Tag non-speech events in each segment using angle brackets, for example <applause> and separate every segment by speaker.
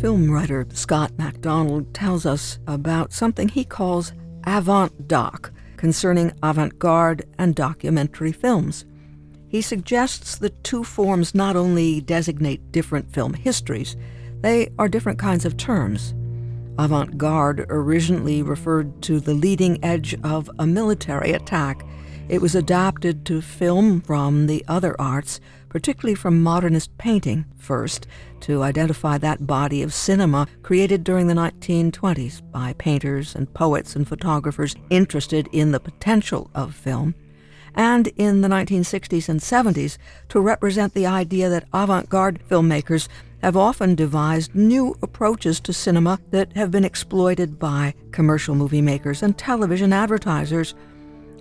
Speaker 1: Film writer Scott MacDonald tells us about something he calls avant doc concerning avant garde and documentary films. He suggests the two forms not only designate different film histories, they are different kinds of terms. Avant garde originally referred to the leading edge of a military attack. It was adapted to film from the other arts, particularly from modernist painting, first, to identify that body of cinema created during the 1920s by painters and poets and photographers interested in the potential of film and in the 1960s and 70s to represent the idea that avant garde filmmakers have often devised new approaches to cinema that have been exploited by commercial movie makers and television advertisers.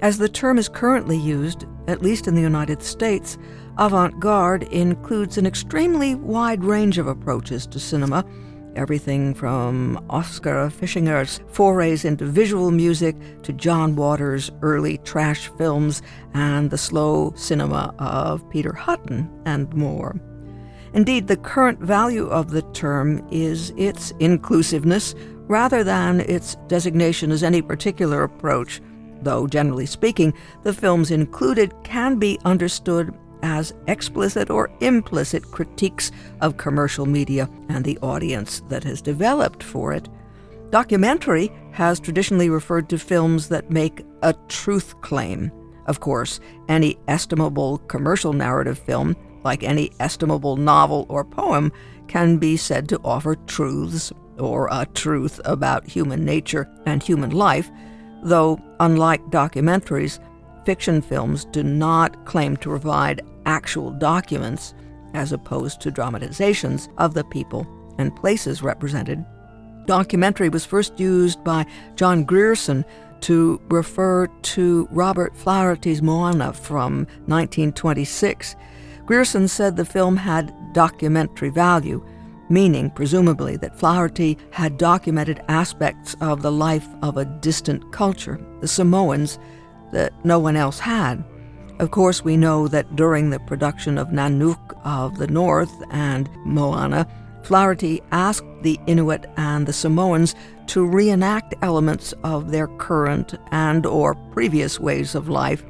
Speaker 1: As the term is currently used, at least in the United States, avant garde includes an extremely wide range of approaches to cinema everything from Oskar Fischinger's forays into visual music to John Waters' early trash films and the slow cinema of Peter Hutton and more. Indeed, the current value of the term is its inclusiveness rather than its designation as any particular approach, though generally speaking, the films included can be understood as explicit or implicit critiques of commercial media and the audience that has developed for it. Documentary has traditionally referred to films that make a truth claim. Of course, any estimable commercial narrative film, like any estimable novel or poem, can be said to offer truths or a truth about human nature and human life, though, unlike documentaries, fiction films do not claim to provide actual documents as opposed to dramatizations of the people and places represented. Documentary was first used by John Grierson to refer to Robert Flaherty's Moana from 1926. Grierson said the film had documentary value, meaning, presumably, that Flaherty had documented aspects of the life of a distant culture, the Samoans, that no one else had. Of course, we know that during the production of Nanook of the North and Moana, Flaherty asked the Inuit and the Samoans to reenact elements of their current and or previous ways of life.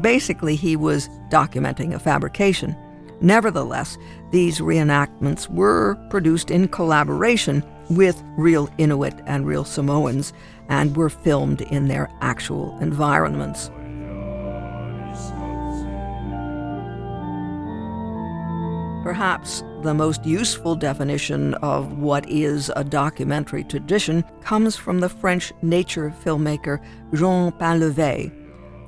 Speaker 1: Basically, he was documenting a fabrication. Nevertheless, these reenactments were produced in collaboration with real Inuit and real Samoans and were filmed in their actual environments. Perhaps the most useful definition of what is a documentary tradition comes from the French nature filmmaker Jean Painlevé.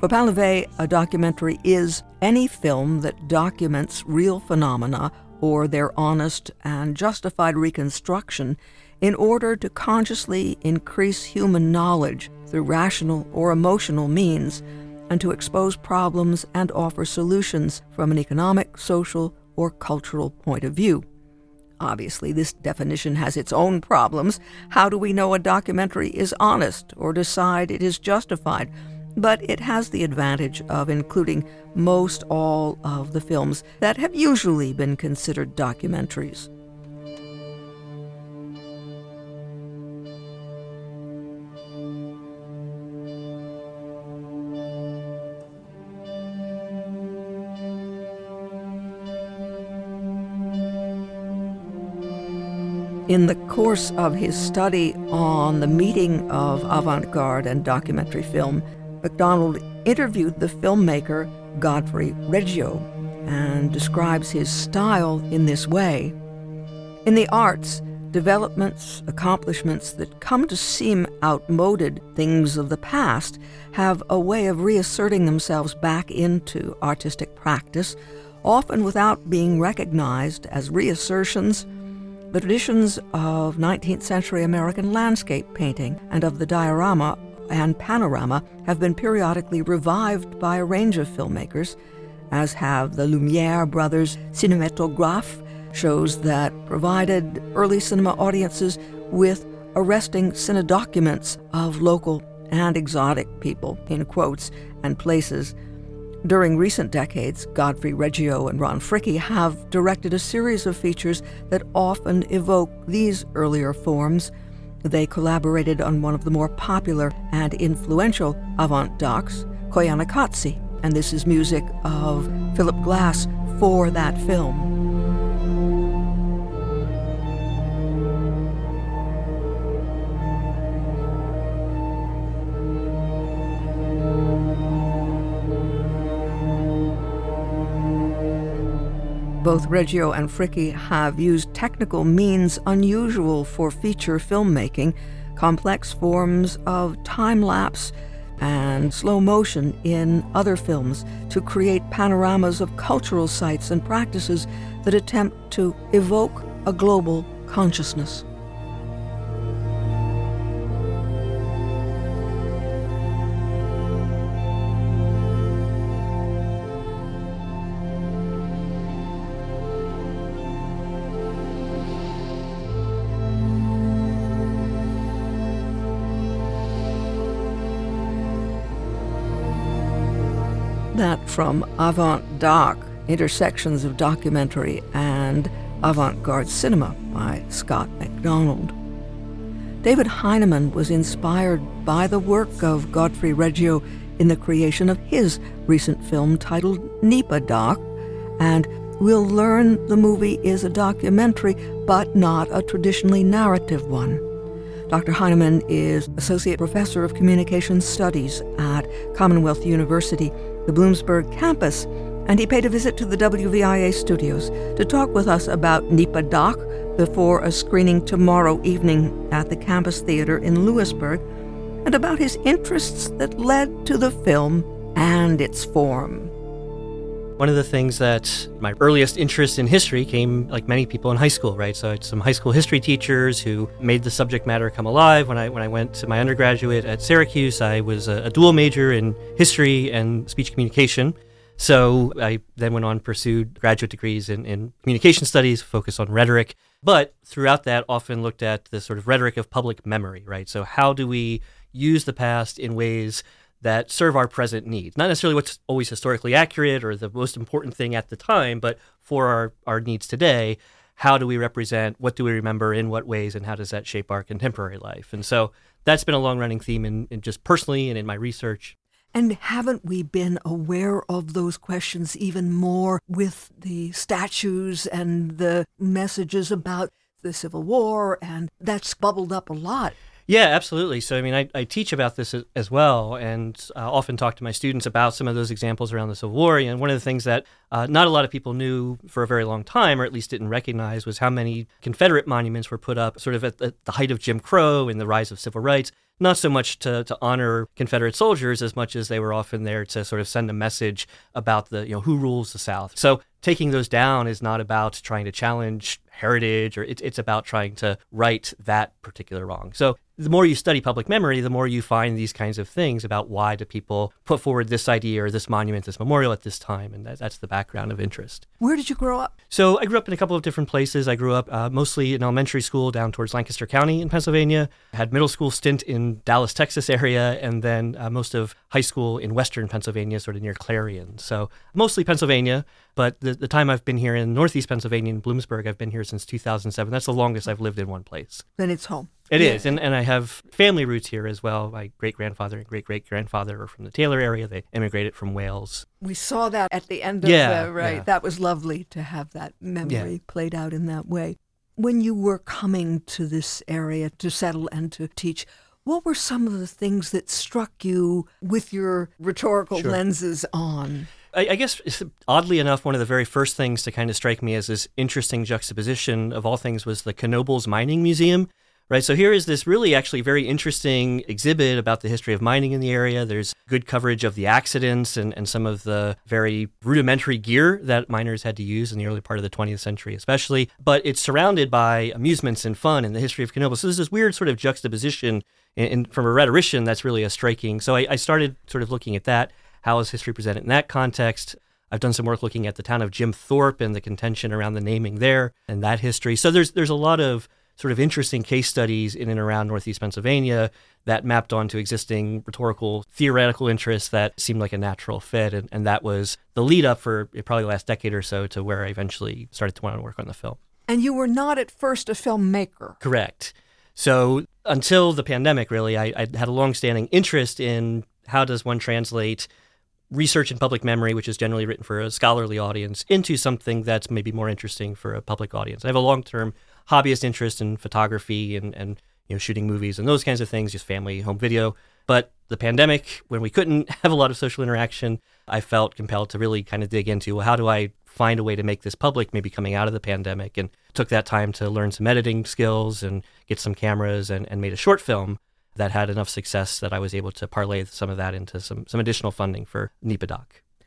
Speaker 1: For Painlevé, a documentary is any film that documents real phenomena or their honest and justified reconstruction in order to consciously increase human knowledge through rational or emotional means and to expose problems and offer solutions from an economic, social, or cultural point of view. Obviously, this definition has its own problems. How do we know a documentary is honest or decide it is justified? But it has the advantage of including most all of the films that have usually been considered documentaries. In the course of his study on the meeting of avant garde and documentary film, MacDonald interviewed the filmmaker Godfrey Reggio and describes his style in this way. In the arts, developments, accomplishments that come to seem outmoded, things of the past, have a way of reasserting themselves back into artistic practice, often without being recognized as reassertions the traditions of 19th century American landscape painting and of the diorama and panorama have been periodically revived by a range of filmmakers, as have the Lumiere brothers' Cinematographe shows that provided early cinema audiences with arresting cine documents of local and exotic people, in quotes, and places. During recent decades, Godfrey Reggio and Ron Fricke have directed a series of features that often evoke these earlier forms. They collaborated on one of the more popular and influential avant docs, Koyaanisqatsi, and this is music of Philip Glass for that film. Both Reggio and Fricke have used technical means unusual for feature filmmaking, complex forms of time lapse and slow motion in other films to create panoramas of cultural sites and practices that attempt to evoke a global consciousness. That from avant doc, intersections of documentary and avant garde cinema by Scott MacDonald. David Heineman was inspired by the work of Godfrey Reggio in the creation of his recent film titled NEPA-Doc, and we'll learn the movie is a documentary, but not a traditionally narrative one. Dr. Heineman is Associate Professor of Communication Studies at Commonwealth University the Bloomsburg campus, and he paid a visit to the WVIA studios to talk with us about NEPA-Doc before a screening tomorrow evening at the campus theater in Lewisburg, and about his interests that led to the film and its form.
Speaker 2: One of the things that my earliest interest in history came, like many people in high school, right? So I had some high school history teachers who made the subject matter come alive. When I when I went to my undergraduate at Syracuse, I was a, a dual major in history and speech communication. So I then went on pursued graduate degrees in, in communication studies, focused on rhetoric. But throughout that, often looked at the sort of rhetoric of public memory, right? So how do we use the past in ways that serve our present needs. Not necessarily what's always historically accurate or the most important thing at the time, but for our, our needs today, how do we represent, what do we remember, in what ways, and how does that shape our contemporary life? And so that's been a long running theme in, in just personally and in my research.
Speaker 1: And haven't we been aware of those questions even more with the statues and the messages about the Civil War? And that's bubbled up a lot.
Speaker 2: Yeah, absolutely. So, I mean, I, I teach about this as well and often talk to my students about some of those examples around the Civil War. And one of the things that uh, not a lot of people knew for a very long time, or at least didn't recognize, was how many Confederate monuments were put up sort of at the, the height of Jim Crow and the rise of civil rights. Not so much to, to honor Confederate soldiers as much as they were often there to sort of send a message about the, you know, who rules the South. So taking those down is not about trying to challenge heritage or it's, it's about trying to right that particular wrong. So the more you study public memory, the more you find these kinds of things about why do people put forward this idea or this monument, this memorial at this time, and that, that's the background of interest.
Speaker 1: Where did you grow up?
Speaker 2: So I grew up in a couple of different places. I grew up uh, mostly in elementary school down towards Lancaster County in Pennsylvania. I had middle school stint in Dallas, Texas area, and then uh, most of high school in western Pennsylvania, sort of near Clarion. So mostly Pennsylvania, but the, the time I've been here in northeast Pennsylvania in Bloomsburg, I've been here since 2007. That's the longest I've lived in one place.
Speaker 1: Then it's home.
Speaker 2: It yeah. is, and, and I have family roots here as well. My great grandfather and great great grandfather are from the Taylor area. They immigrated from Wales.
Speaker 1: We saw that at the end of
Speaker 2: yeah,
Speaker 1: the right.
Speaker 2: Yeah.
Speaker 1: That was lovely to have that memory
Speaker 2: yeah.
Speaker 1: played out in that way. When you were coming to this area to settle and to teach, what were some of the things that struck you with your rhetorical
Speaker 2: sure.
Speaker 1: lenses on?
Speaker 2: I, I, guess oddly enough, one of the very first things to kind of strike me as this interesting juxtaposition of all things was the Knoebels Mining Museum. Right, so here is this really actually very interesting exhibit about the history of mining in the area. There's good coverage of the accidents and, and some of the very rudimentary gear that miners had to use in the early part of the 20th century, especially. But it's surrounded by amusements and fun and the history of Knoebel. So there's this weird sort of juxtaposition in, from a rhetorician that's really a striking. So I, I started sort of looking at that. How is history presented in that context? I've done some work looking at the town of Jim Thorpe and the contention around the naming there and that history. So there's there's a lot of sort of interesting case studies in and around Northeast Pennsylvania that mapped onto existing rhetorical theoretical interests that seemed like a natural fit. And, and that was the lead up for probably the last decade or so to where I eventually started to want to work on the film.
Speaker 1: And you were not at first a filmmaker.
Speaker 2: Correct. So until the pandemic, really, I, I had a long-standing interest in how does one translate research in public memory, which is generally written for a scholarly audience, into something that's maybe more interesting for a public audience. I have a long-term hobbyist interest in photography and, and you know shooting movies and those kinds of things, just family home video. But the pandemic, when we couldn't <laughs> have a lot of social interaction, I felt compelled to really kind of dig into well, how do I find a way to make this public, maybe coming out of the pandemic, and took that time to learn some editing skills and get some cameras and, and made a short film that had enough success that I was able to parlay some of that into some, some additional funding for NEPA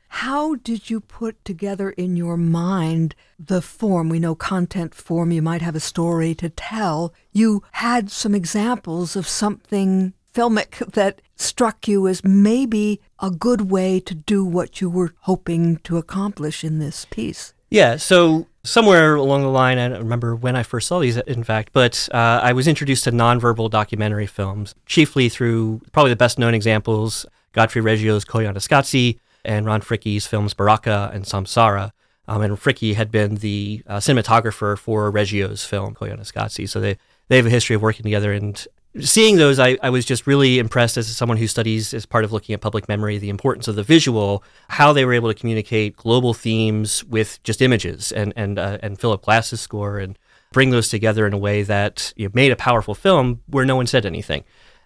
Speaker 1: How did you put together in your mind the form? We know content form, you might have a story to tell. You had some examples of something filmic <laughs> that struck you as maybe a good way to do what you were hoping to accomplish in this piece.
Speaker 2: Yeah, so somewhere along the line, I don't remember when I first saw these, in fact, but uh, I was introduced to nonverbal documentary films, chiefly through probably the best known examples Godfrey Reggio's Koyaanisqatsi and Ron Fricke's films Baraka and Samsara. Um, and Fricke had been the uh, cinematographer for Reggio's film Koyaanisqatsi, so they, they have a history of working together. And seeing those, I, I was just really impressed as someone who studies, as part of looking at public memory, the importance of the visual, how they were able to communicate global themes with just images, and and uh, and Philip Glass's score, and bring those together in a way that you know, made a powerful film where no one said anything.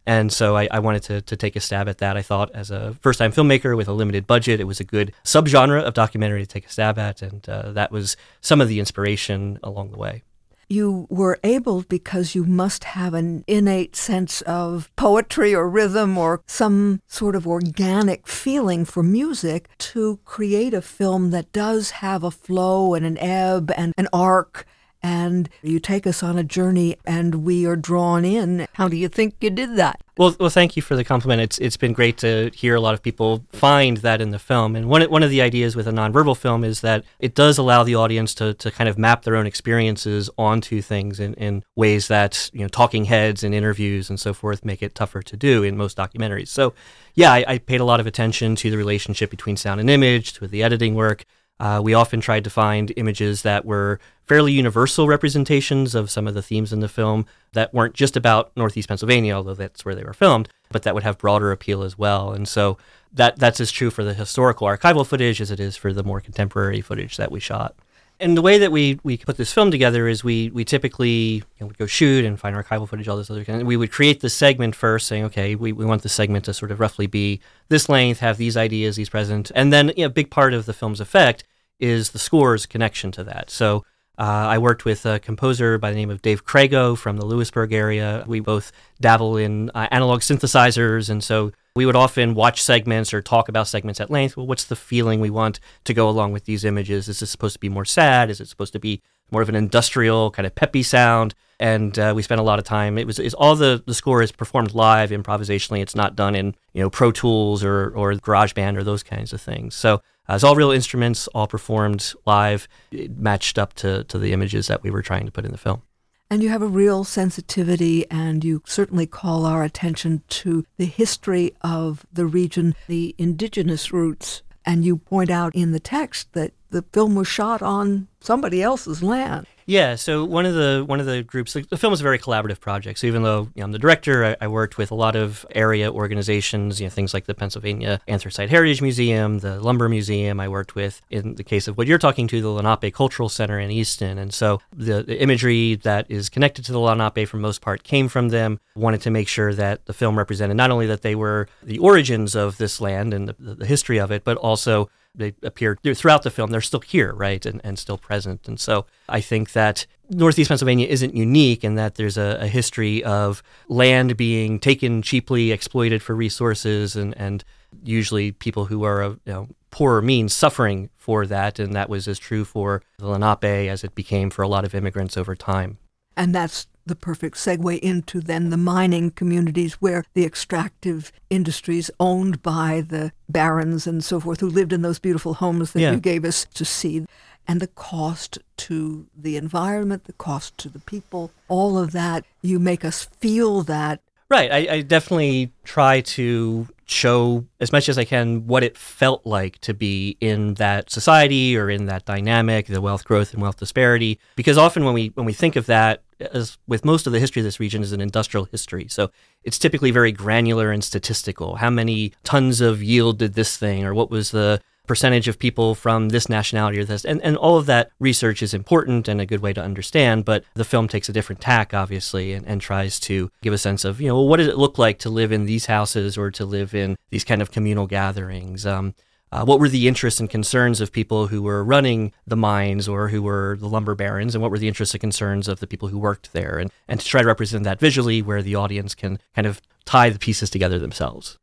Speaker 2: And so I, I wanted to, to take a stab at that. I thought, as a first time filmmaker with a limited budget, it was a good subgenre of documentary to take a stab at. And uh, that was some of the inspiration along the way
Speaker 1: you were able because you must have an innate sense of poetry or rhythm or some sort of organic feeling for music to create a film that does have a flow and an ebb and an arc and you take us on a journey and we are drawn in. How do you think you did that?
Speaker 2: Well, well, thank you for the compliment. It's it's been great to hear a lot of people find that in the film. And one one of the ideas with a nonverbal film is that it does allow the audience to to kind of map their own experiences onto things in, in ways that you know talking heads and interviews and so forth make it tougher to do in most documentaries. So, yeah, I, I paid a lot of attention to the relationship between sound and image, to the editing work. Uh, we often tried to find images that were fairly universal representations of some of the themes in the film that weren't just about Northeast Pennsylvania, although that's where they were filmed, but that would have broader appeal as well. And so that that's as true for the historical archival footage as it is for the more contemporary footage that we shot and the way that we we put this film together is we we typically you know, would go shoot and find archival footage, all this other kind. Of, we would create the segment first, saying, okay, we, we want the segment to sort of roughly be this length, have these ideas, these present, and then you know, a big part of the film's effect is the score's connection to that. So. Uh, I worked with a composer by the name of Dave Crago from the Lewisburg area. We both dabble in uh, analog synthesizers, and so we would often watch segments or talk about segments at length. Well, what's the feeling we want to go along with these images? Is this supposed to be more sad? Is it supposed to be more of an industrial kind of peppy sound? And uh, we spent a lot of time. It was all the the score is performed live improvisationally. It's not done in you know Pro Tools or or GarageBand or those kinds of things. So uh, it's all real instruments, all performed live, matched up to to the images that we were trying to put in the film.
Speaker 1: And you have a real sensitivity, and you certainly call our attention to the history of the region, the indigenous roots. And you point out in the text that the film was shot on somebody else's land.
Speaker 2: Yeah, so one of the one of the groups, the, film is a very collaborative project. So even though you know, I'm the director, I, I, worked with a lot of area organizations, you know, things like the Pennsylvania Anthracite Heritage Museum, the Lumber Museum. I worked with, in the case of what you're talking to, the Lenape Cultural Center in Easton, and so the, the imagery that is connected to the Lenape, for most part, came from them. Wanted to make sure that the film represented not only that they were the origins of this land and the, the history of it, but also they appear throughout the film. They're still here, right, and, and still present. And so I think that Northeast Pennsylvania isn't unique in that there's a, a, history of land being taken cheaply, exploited for resources, and, and usually people who are of you know, poorer means suffering for that. And that was as true for the Lenape as it became for a lot of immigrants over time.
Speaker 1: And that's the perfect segue into then the mining communities where the extractive industries owned by the barons and so forth who lived in those beautiful homes that yeah. you gave us to see. and the cost to the environment, the cost to the people, all of that. You make us feel that.
Speaker 2: Right. I, I definitely try to show as much as I can what it felt like to be in that society or in that dynamic, the wealth growth and wealth disparity. Because often when we when we think of that, as with most of the history of this region, is an industrial history. So it's typically very granular and statistical. How many tons of yield did this thing, or what was the percentage of people from this nationality or this and, and all of that research is important and a good way to understand but the film takes a different tack obviously and, and tries to give a sense of you know what does it look like to live in these houses or to live in these kind of communal gatherings um, uh, what were the interests and concerns of people who were running the mines or who were the lumber barons, and what were the interests and concerns of the people who worked there, and, and to try to represent that visually where the audience can kind of tie the pieces together themselves.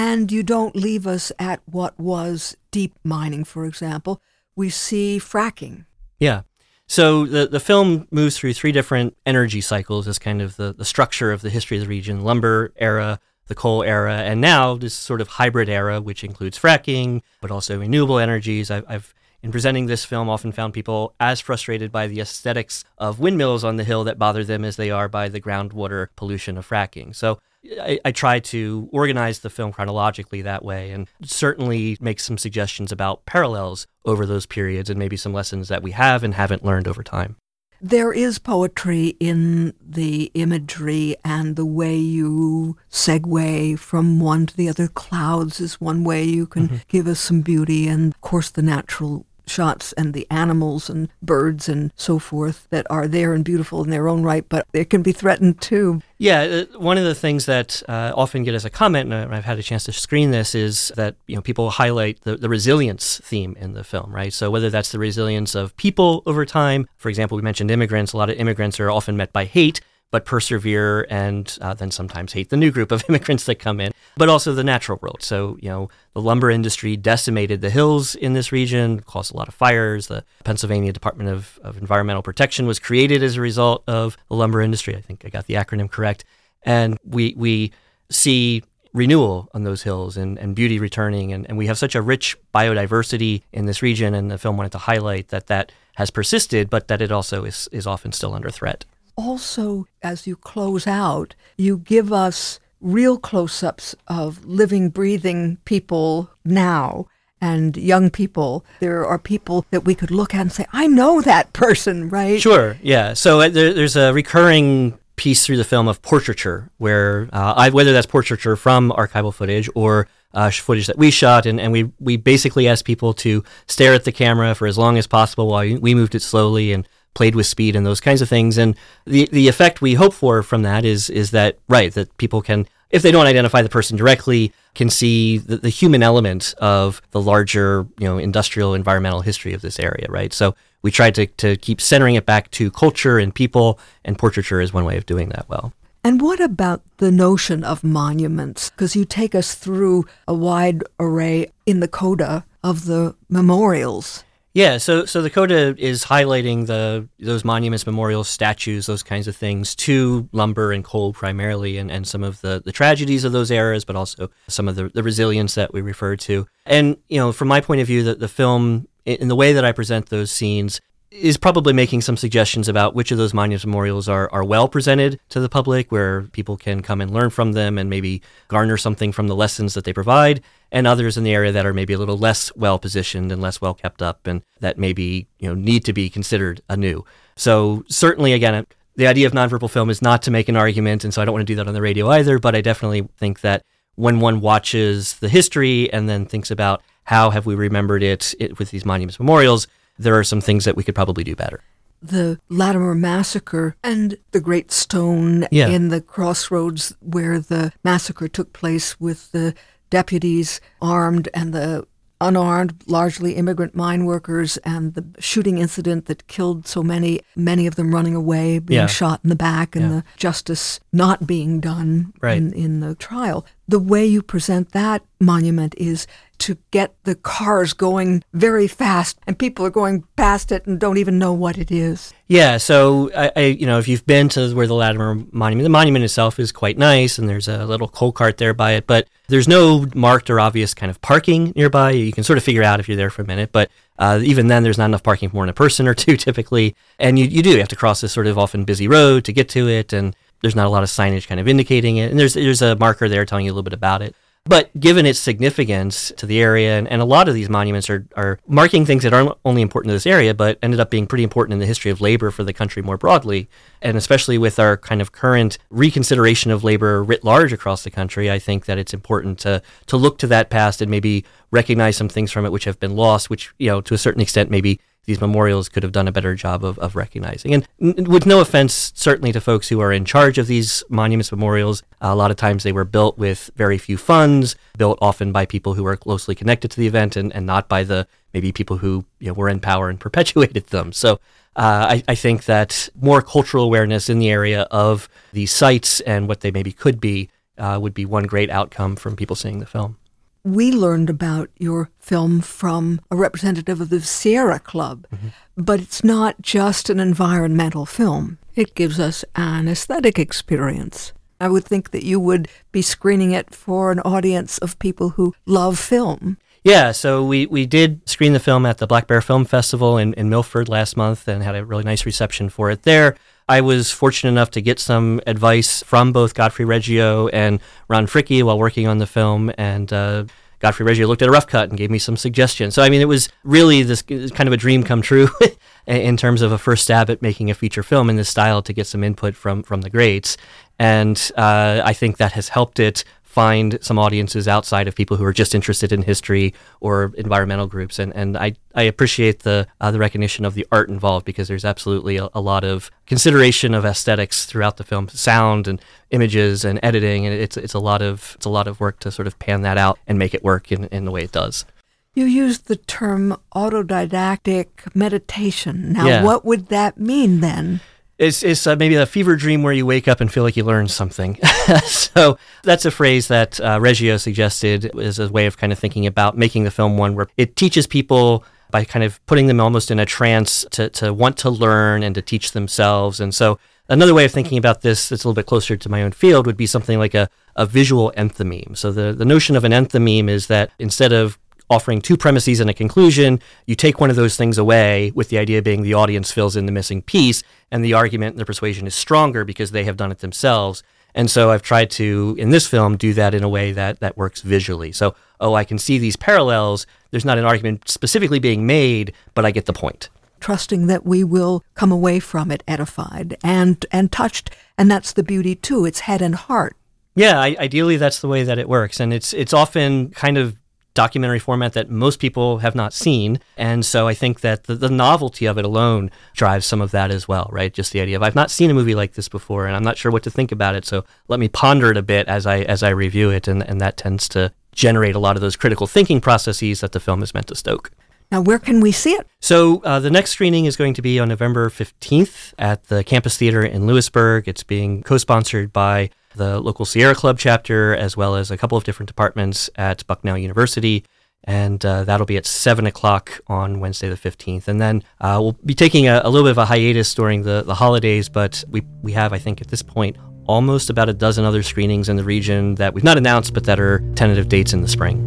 Speaker 1: And you don't leave us at what was deep mining, for example. We see fracking.
Speaker 2: Yeah. So the, the film moves through three different energy cycles as kind of the, the structure of the history of the region lumber era, the coal era, and now this sort of hybrid era, which includes fracking, but also renewable energies. I've, I've in presenting this film, often found people as frustrated by the aesthetics of windmills on the hill that bother them as they are by the groundwater pollution of fracking. So I, I try to organize the film chronologically that way and certainly make some suggestions about parallels over those periods and maybe some lessons that we have and haven't learned over time.
Speaker 1: There is poetry in the imagery and the way you segue from one to the other. Clouds is one way you can mm-hmm. give us some beauty, and of course, the natural shots and the animals and birds and so forth that are there and beautiful in their own right, but they can be threatened too.
Speaker 2: Yeah, uh, one of the things that uh, often get as a comment, and I've had a chance to screen this, is that you know people highlight the, the resilience theme in the film, right? So whether that's the resilience of people over time, for example, we mentioned immigrants. A lot of immigrants are often met by hate but persevere and uh, then sometimes hate the new group of <laughs> immigrants that come in, but also the natural world. So, you know, the lumber industry decimated the hills in this region, caused a lot of fires. The Pennsylvania Department of, of Environmental Protection was created as a result of the lumber industry. I think I got the acronym correct. And we, we see renewal on those hills and, and beauty returning. And, and we have such a rich biodiversity in this region. And the film wanted to highlight that that has persisted, but that it also is, is often still under threat
Speaker 1: also, as you close out, you give us real close ups of living, breathing people now and young people. There are people that we could look at and say, I know that <laughs> person, right?
Speaker 2: Sure, yeah. So uh, there, there's a recurring piece through the film of portraiture, where uh, I, whether that's portraiture from archival footage or uh, footage that we shot, and, and we, we basically asked people to stare at the camera for as long as possible while we moved it slowly and played with speed and those kinds of things. And the the effect we hope for from that is is that right that people can if they don't identify the person directly can see the, the human element of the larger you know industrial environmental history of this area right so we tried to, to keep centering it back to culture and people and portraiture is one way of doing that well
Speaker 1: and what about the notion of monuments? Because you take us through a wide array in the coda of the memorials.
Speaker 2: Yeah, so so the coda is highlighting the those monuments, memorials, statues, those kinds of things to lumber and coal primarily, and, and some of the, the tragedies of those eras, but also some of the, the resilience that we referred to. And you know, from my point of view, that the film, in the way that I present those scenes, is probably making some suggestions about which of those monuments memorials are, are well presented to the public, where people can come and learn from them and maybe garner something from the lessons that they provide, and others in the area that are maybe a little less well positioned and less well kept up, and that maybe you know need to be considered anew. So certainly, again, the idea of nonverbal film is not to make an argument, and so I don't want to do that on the radio either. But I definitely think that when one watches the history and then thinks about how have we remembered it, it with these monuments memorials there are some things that we could probably do better.
Speaker 1: The Lattimer massacre and the great stone yeah. in the crossroads where the massacre took place with the deputies armed and the unarmed, largely immigrant mine workers, and the shooting incident that killed so many, many of them running away, being yeah. shot in the back, and yeah. the justice not being done
Speaker 2: right.
Speaker 1: in, in the trial. The way you present that monument is to get the cars going very fast and people are going past it and don't even know what it is.
Speaker 2: Yeah, so I, I, you know, if you've been to where the Lattimer Monument, the monument itself is quite nice, and there's a little coal cart there by it, but there's no marked or obvious kind of parking nearby. You can sort of figure out if you're there for a minute, but uh, even then, there's not enough parking for more than a person or two <laughs> typically, and you you do you have to cross this sort of often busy road to get to it, and there's not a lot of signage kind of indicating it, and there's there's a marker there telling you a little bit about it. But given its significance to the area, and, and, a lot of these monuments are, are marking things that aren't only important to this area, but ended up being pretty important in the history of labor for the country more broadly. And especially with our kind of current reconsideration of labor writ large across the country, I think that it's important to, to look to that past and maybe recognize some things from it which have been lost, which, you know, to a certain extent maybe these memorials could have done a better job of, of recognizing. And with no offense, certainly to folks who are in charge of these monuments, memorials, a lot of times they were built with very few funds, built often by people who were closely connected to the event and, and not by the maybe people who you know, were in power and <laughs> perpetuated them. So uh, I, I, think that more cultural awareness in the area of these sites and what they maybe could be uh, would be one great outcome from people seeing the film
Speaker 1: we learned about your film from a representative of the Sierra Club, mm-hmm. but it's not just an environmental film. It gives us an aesthetic experience. I would think that you would be screening it for an audience of people who love film.
Speaker 2: Yeah, so we, we did screen the film at the Black Bear Film Festival in, in Milford last month and had a really nice reception for it there. I was fortunate enough to get some advice from both Godfrey Reggio and Ron Fricke while working on the film, and uh, Godfrey Reggio looked at a rough cut and gave me some suggestions. So I mean, it was really this kind of a dream come true <laughs> in terms of a first stab at making a feature film in this style to get some input from from the greats, and uh, I think that has helped it find some audiences outside of people who are just interested in history or environmental groups. And, and I, I appreciate the, uh, the recognition of the art involved because there's absolutely a, a, lot of consideration of aesthetics throughout the film, sound and images and editing. And it's, it's, a, lot of, it's a lot of work to sort of pan that out and make it work in, in the way it does.
Speaker 1: You used the term autodidactic meditation. Now, yeah. what would that mean then?
Speaker 2: It's, it's uh, maybe a fever dream where you wake up and feel like you learned something. <laughs> so that's a phrase that uh, Reggio suggested as a way of kind of thinking about making the film one where it teaches people by kind of putting them almost in a trance to, to want to learn and to teach themselves. And so another way of thinking about this that's a little bit closer to my own field would be something like a, a visual enthymeme. So the, the notion of an enthymeme is that instead of offering two premises and a conclusion. You take one of those things away, with the idea being the audience fills in the missing piece, and the argument and the persuasion is stronger because they have done it themselves. And so I've tried to, in this film, do that in a way that, that works visually. So, oh, I can see these parallels. There's not an argument specifically being made, but I get the point.
Speaker 1: Trusting that we will come away from it edified and, and touched. And that's the beauty, too. It's head and heart.
Speaker 2: Yeah, I, ideally that's the way that it works, and it's it's often kind of documentary format that most people have not seen. And so I think that the, the, novelty of it alone drives some of that as well, right? Just the idea of I've not seen a movie like this before and I'm not sure what to think about it. So let me ponder it a bit as I as I review it and, and that tends to generate a lot of those critical thinking processes that the film is meant to stoke.
Speaker 1: Now, where can we see it?
Speaker 2: So, uh, the next screening is going to be on November 15th at the Campus Theater in Lewisburg. It's being co sponsored by the local Sierra Club chapter, as well as a couple of different departments at Bucknell University. And uh, that'll be at 7 o'clock on Wednesday the 15th. And then uh, we'll be taking a, a, little bit of a hiatus during the, the holidays, but we, we have, I think, at this point, almost about a dozen other screenings in the region that we've not announced, but that are tentative dates in the spring.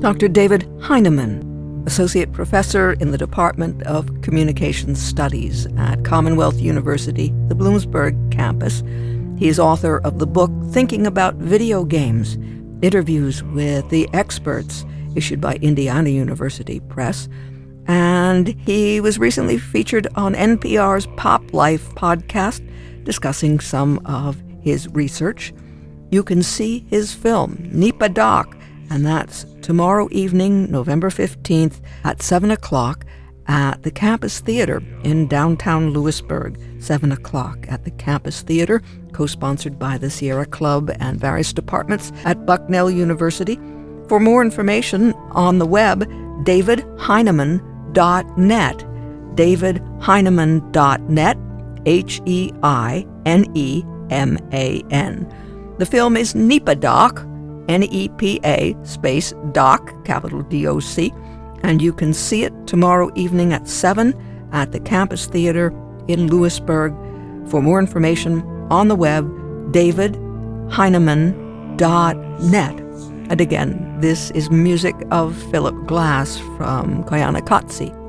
Speaker 1: Dr. David Heineman Associate Professor in the Department of Communications Studies at Commonwealth University, the Bloomsburg campus. He is author of the book Thinking About Video Games Interviews with the Experts, issued by Indiana University Press. And he was recently featured on NPR's Pop Life podcast, discussing some of his research. You can see his film, NEPA Doc, and that's tomorrow evening, November 15th at 7 o'clock at the Campus Theater in downtown Lewisburg. 7 o'clock at the Campus Theater, co sponsored by the Sierra Club and various departments at Bucknell University. For more information on the web, davidheineman.net. davidheineman.net. H E I N E M A N. The film is NEPA Doc, N E P A space Doc, capital D O C, and you can see it tomorrow evening at 7 at the Campus Theater in Lewisburg. For more information on the web, davidheineman.net. And again, this is music of Philip Glass from Koyaanisqatsi.